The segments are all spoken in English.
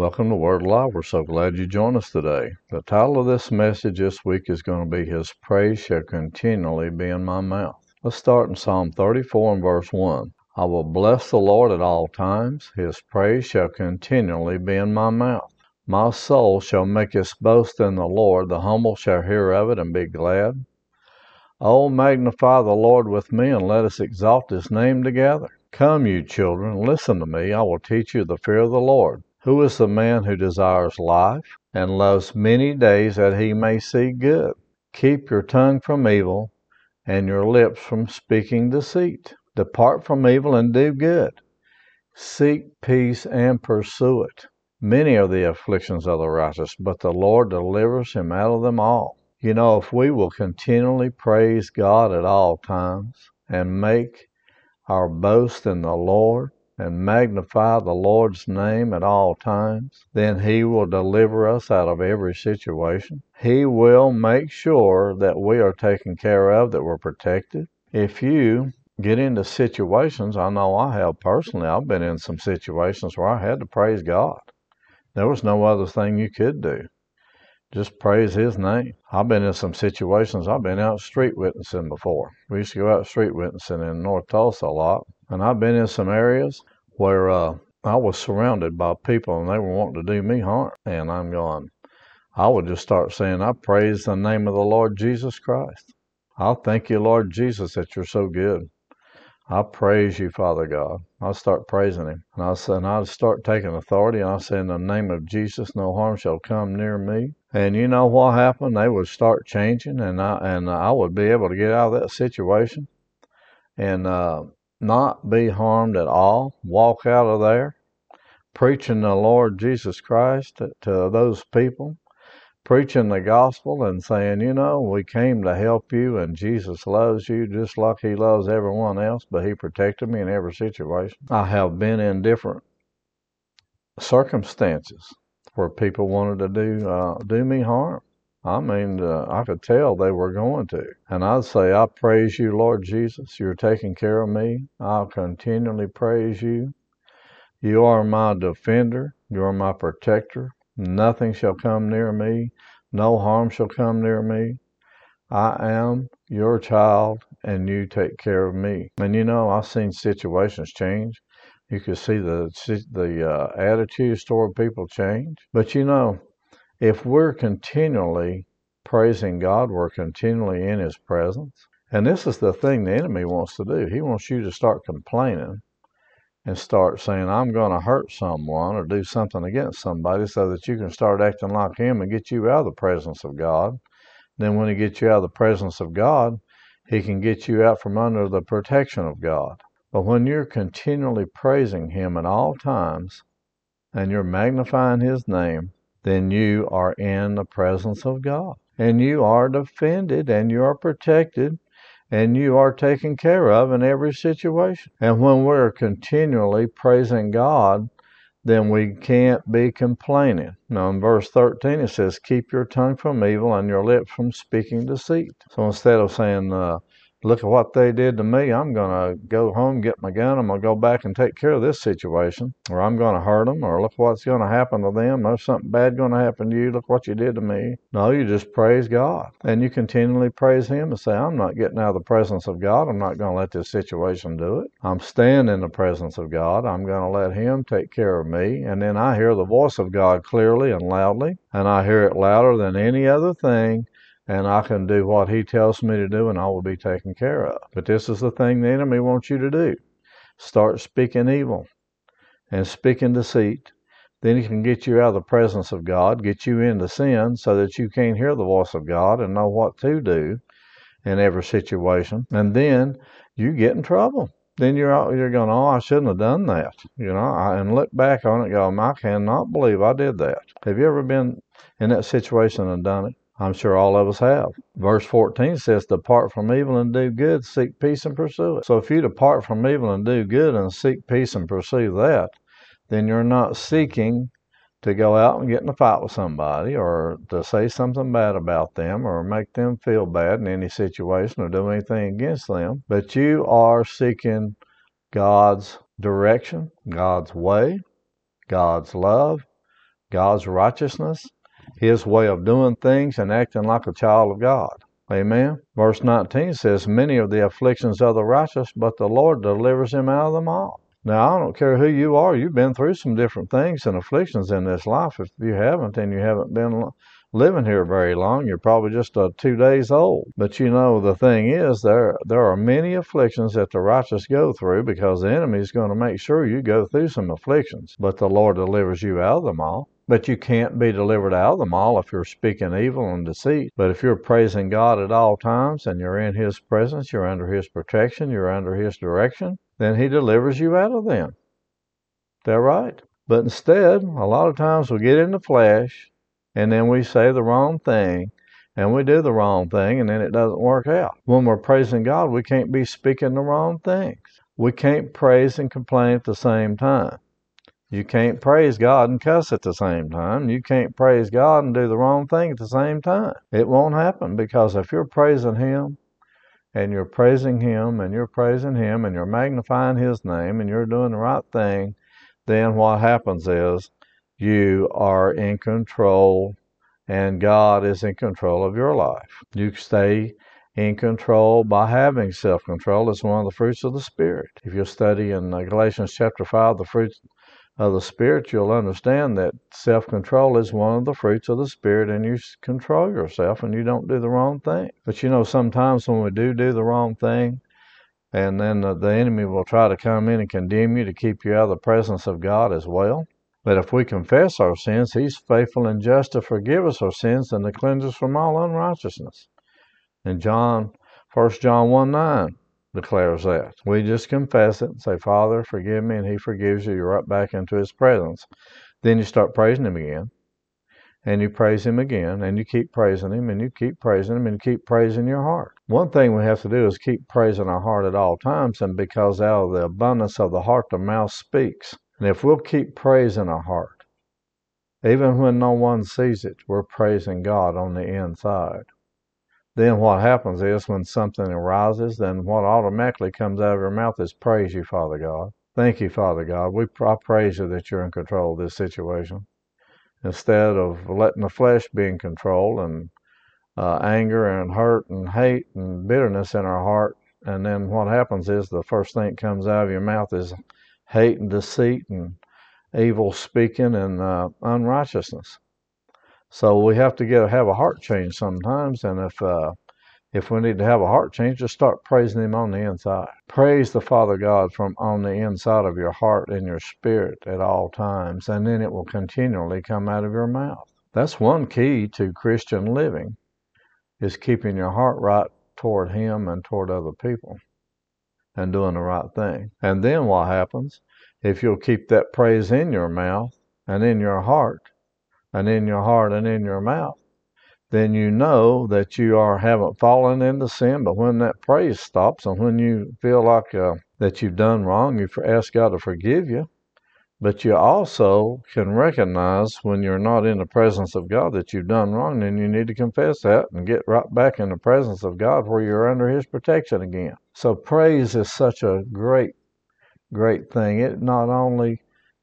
Welcome to Word Live. We're so glad you joined us today. The title of this message this week is going to be His Praise Shall Continually Be in My Mouth. Let's start in Psalm 34 and verse 1. I will bless the Lord at all times. His praise shall continually be in my mouth. My soul shall make its boast in the Lord. The humble shall hear of it and be glad. Oh, magnify the Lord with me, and let us exalt his name together. Come, you children, listen to me. I will teach you the fear of the Lord. Who is the man who desires life and loves many days that he may see good? Keep your tongue from evil and your lips from speaking deceit. Depart from evil and do good. Seek peace and pursue it. Many are the afflictions of the righteous, but the Lord delivers him out of them all. You know, if we will continually praise God at all times and make our boast in the Lord and magnify the Lord's name at all times, then He will deliver us out of every situation. He will make sure that we are taken care of, that we're protected. If you get into situations, I know I have personally, I've been in some situations where I had to praise God. There was no other thing you could do just praise his name. I've been in some situations, I've been out street witnessing before. We used to go out street witnessing in North Tulsa a lot. And I've been in some areas where uh, I was surrounded by people and they were wanting to do me harm. And I'm going, I would just start saying, I praise the name of the Lord Jesus Christ. I'll thank you, Lord Jesus, that you're so good. I praise you, Father God. I'll start praising him. And I'll say, and I'll start taking authority. And I'll say, in the name of Jesus, no harm shall come near me. And you know what happened? They would start changing, and I and I would be able to get out of that situation, and uh, not be harmed at all. Walk out of there, preaching the Lord Jesus Christ to, to those people, preaching the gospel and saying, you know, we came to help you, and Jesus loves you just like He loves everyone else, but He protected me in every situation. I have been in different circumstances where people wanted to do uh, do me harm. I mean, uh, I could tell they were going to. And I'd say, I praise you, Lord Jesus. You're taking care of me. I'll continually praise you. You are my defender. You are my protector. Nothing shall come near me. No harm shall come near me. I am your child, and you take care of me. And you know, I've seen situations change you could see the the uh, attitudes toward people change. But you know, if we're continually praising God, we're continually in His presence. And this is the thing the enemy wants to do. He wants you to start complaining and start saying, I'm going to hurt someone or do something against somebody so that you can start acting like him and get you out of the presence of God. Then, when he gets you out of the presence of God, he can get you out from under the protection of God. But when you're continually praising Him at all times and you're magnifying His name, then you are in the presence of God. And you are defended and you are protected and you are taken care of in every situation. And when we're continually praising God, then we can't be complaining. Now, in verse 13, it says, Keep your tongue from evil and your lips from speaking deceit. So instead of saying, uh, look at what they did to me. I'm going to go home, get my gun. I'm going to go back and take care of this situation, or I'm going to hurt them, or look what's going to happen to them. There's something bad going to happen to you. Look what you did to me. No, you just praise God. And you continually praise Him and say, I'm not getting out of the presence of God. I'm not going to let this situation do it. I'm staying in the presence of God. I'm going to let Him take care of me. And then I hear the voice of God clearly and loudly, and I hear it louder than any other thing and I can do what he tells me to do and I will be taken care of. But this is the thing the enemy wants you to do. Start speaking evil and speaking deceit. Then he can get you out of the presence of God, get you into sin so that you can't hear the voice of God and know what to do in every situation. And then you get in trouble. Then you're out, you're going, oh, I shouldn't have done that, you know, and look back on it, go, I cannot believe I did that. Have you ever been in that situation and done it? I'm sure all of us have. Verse 14 says, Depart from evil and do good, seek peace and pursue it. So if you depart from evil and do good and seek peace and pursue that, then you're not seeking to go out and get in a fight with somebody or to say something bad about them or make them feel bad in any situation or do anything against them, but you are seeking God's direction, God's way, God's love, God's righteousness, His way of doing things, and acting like a child of God. Amen. Verse 19 says, Many are the afflictions of the righteous, but the Lord delivers him out of them all. Now, I don't care who you are, you've been through some different things and afflictions in this life. If you haven't, and you haven't been living here very long. You're probably just uh, two days old. But you know, the thing is, there there are many afflictions that the righteous go through because the enemy is going to make sure you go through some afflictions. But the Lord delivers you out of them all. But you can't be delivered out of them all if you're speaking evil and deceit. But if you're praising God at all times and you're in His presence, you're under His protection, you're under His direction, then He delivers you out of them. They're right. But instead, a lot of times we get in the flesh and then we say the wrong thing and we do the wrong thing and then it doesn't work out. When we're praising God, we can't be speaking the wrong things. We can't praise and complain at the same time. You can't praise God and cuss at the same time. You can't praise God and do the wrong thing at the same time. It won't happen because if you're praising Him and you're praising Him and you're praising Him and you're magnifying His name and you're doing the right thing, then what happens is you are in control and God is in control of your life. You stay in control by having self control. It's one of the fruits of the Spirit. If you study in uh, Galatians chapter 5, the fruits of the Spirit, you'll understand that self control is one of the fruits of the Spirit, and you control yourself and you don't do the wrong thing. But you know, sometimes when we do do the wrong thing, and then the, the enemy will try to come in and condemn you to keep you out of the presence of God as well. But if we confess our sins, He's faithful and just to forgive us our sins and to cleanse us from all unrighteousness. And John, 1 John 1 9 declares that. We just confess it and say, Father, forgive me, and He forgives you. You're right back into His presence. Then you start praising Him again. And you praise Him again, and you keep praising Him, and you keep praising Him, and keep praising your heart. One thing we have to do is keep praising our heart at all times, and because out of the abundance of the heart, the mouth speaks. And if we'll keep praising our heart, even when no one sees it, we're praising God on the inside. Then what happens is when something arises, then what automatically comes out of your mouth is praise you, Father God. Thank you, Father God. We I praise you that you're in control of this situation. Instead of letting the flesh be in control and uh, anger and hurt and hate and bitterness in our heart, and then what happens is the first thing that comes out of your mouth is hate and deceit and evil speaking and uh, unrighteousness. So we have to get have a heart change sometimes, and if uh, if we need to have a heart change, just start praising Him on the inside. Praise the Father God from on the inside of your heart and your spirit at all times, and then it will continually come out of your mouth. That's one key to Christian living, is keeping your heart right toward Him and toward other people and doing the right thing. And then what happens? If you'll keep that praise in your mouth and in your heart, and in your heart and in your mouth, then you know that you are haven't fallen into sin. But when that praise stops, and when you feel like uh, that you've done wrong, you ask God to forgive you. But you also can recognize when you're not in the presence of God that you've done wrong, and you need to confess that and get right back in the presence of God where you're under His protection again. So praise is such a great, great thing. It not only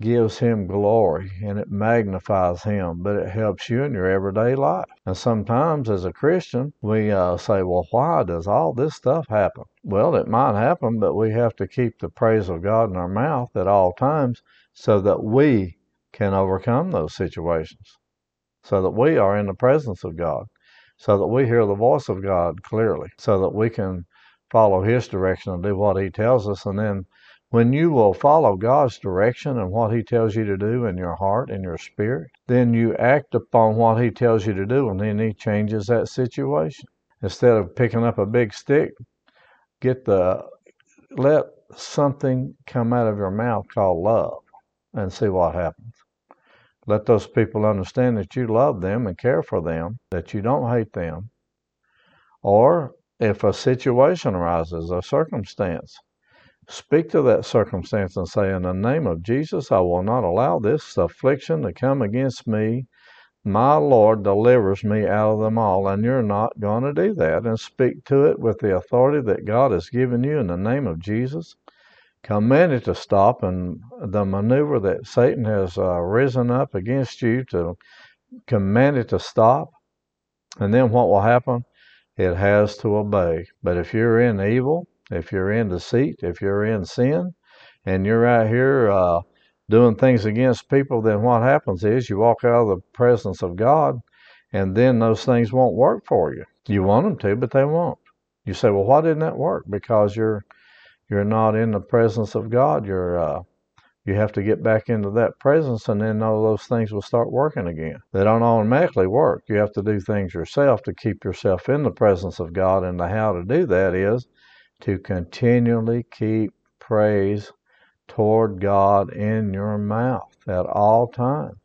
gives him glory and it magnifies him, but it helps you in your everyday life. And sometimes as a Christian, we uh, say, well, why does all this stuff happen? Well, it might happen, but we have to keep the praise of God in our mouth at all times so that we can overcome those situations, so that we are in the presence of God, so that we hear the voice of God clearly, so that we can follow His direction and do what He tells us, and then when you will follow God's direction and what He tells you to do in your heart and your spirit, then you act upon what He tells you to do, and then He changes that situation. Instead of picking up a big stick, get the let something come out of your mouth called love and see what happens. Let those people understand that you love them and care for them, that you don't hate them. Or if a situation arises, a circumstance, Speak to that circumstance and say, In the name of Jesus, I will not allow this affliction to come against me. My Lord delivers me out of them all, and you're not going to do that. And speak to it with the authority that God has given you in the name of Jesus. command it to stop, and the maneuver that Satan has uh, risen up against you to command it to stop. And then what will happen? It has to obey. But if you're in evil, if you're in deceit, if you're in sin, and you're out here uh, doing things against people, then what happens is you walk out of the presence of God, and then those things won't work for you. You want them to, but they won't. You say, well, why didn't that work? Because you're you're not in the presence of God. You're uh, you have to get back into that presence, and then all those things will start working again. They don't automatically work. You have to do things yourself to keep yourself in the presence of God, and the how to do that is to continually keep praise toward God in your mouth at all times.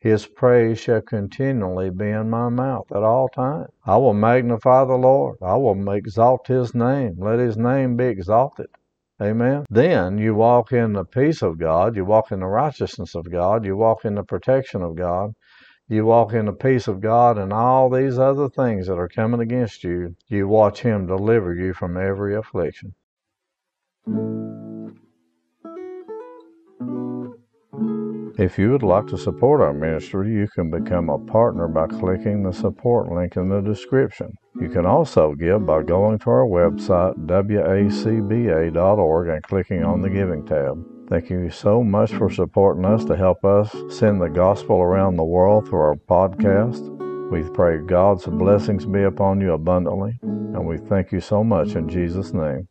His praise shall continually be in my mouth at all times. I will magnify the Lord. I will exalt his name. Let his name be exalted. Amen. Then you walk in the peace of God. You walk in the righteousness of God. You walk in the protection of God. You walk in the peace of God and all these other things that are coming against you. You watch Him deliver you from every affliction. If you would like to support our ministry, you can become a partner by clicking the support link in the description. You can also give by going to our website, wacba.org, and clicking on the Giving tab. Thank you so much for supporting us to help us send the gospel around the world through our podcast. We pray God's blessings be upon you abundantly, and we thank you so much in Jesus' name.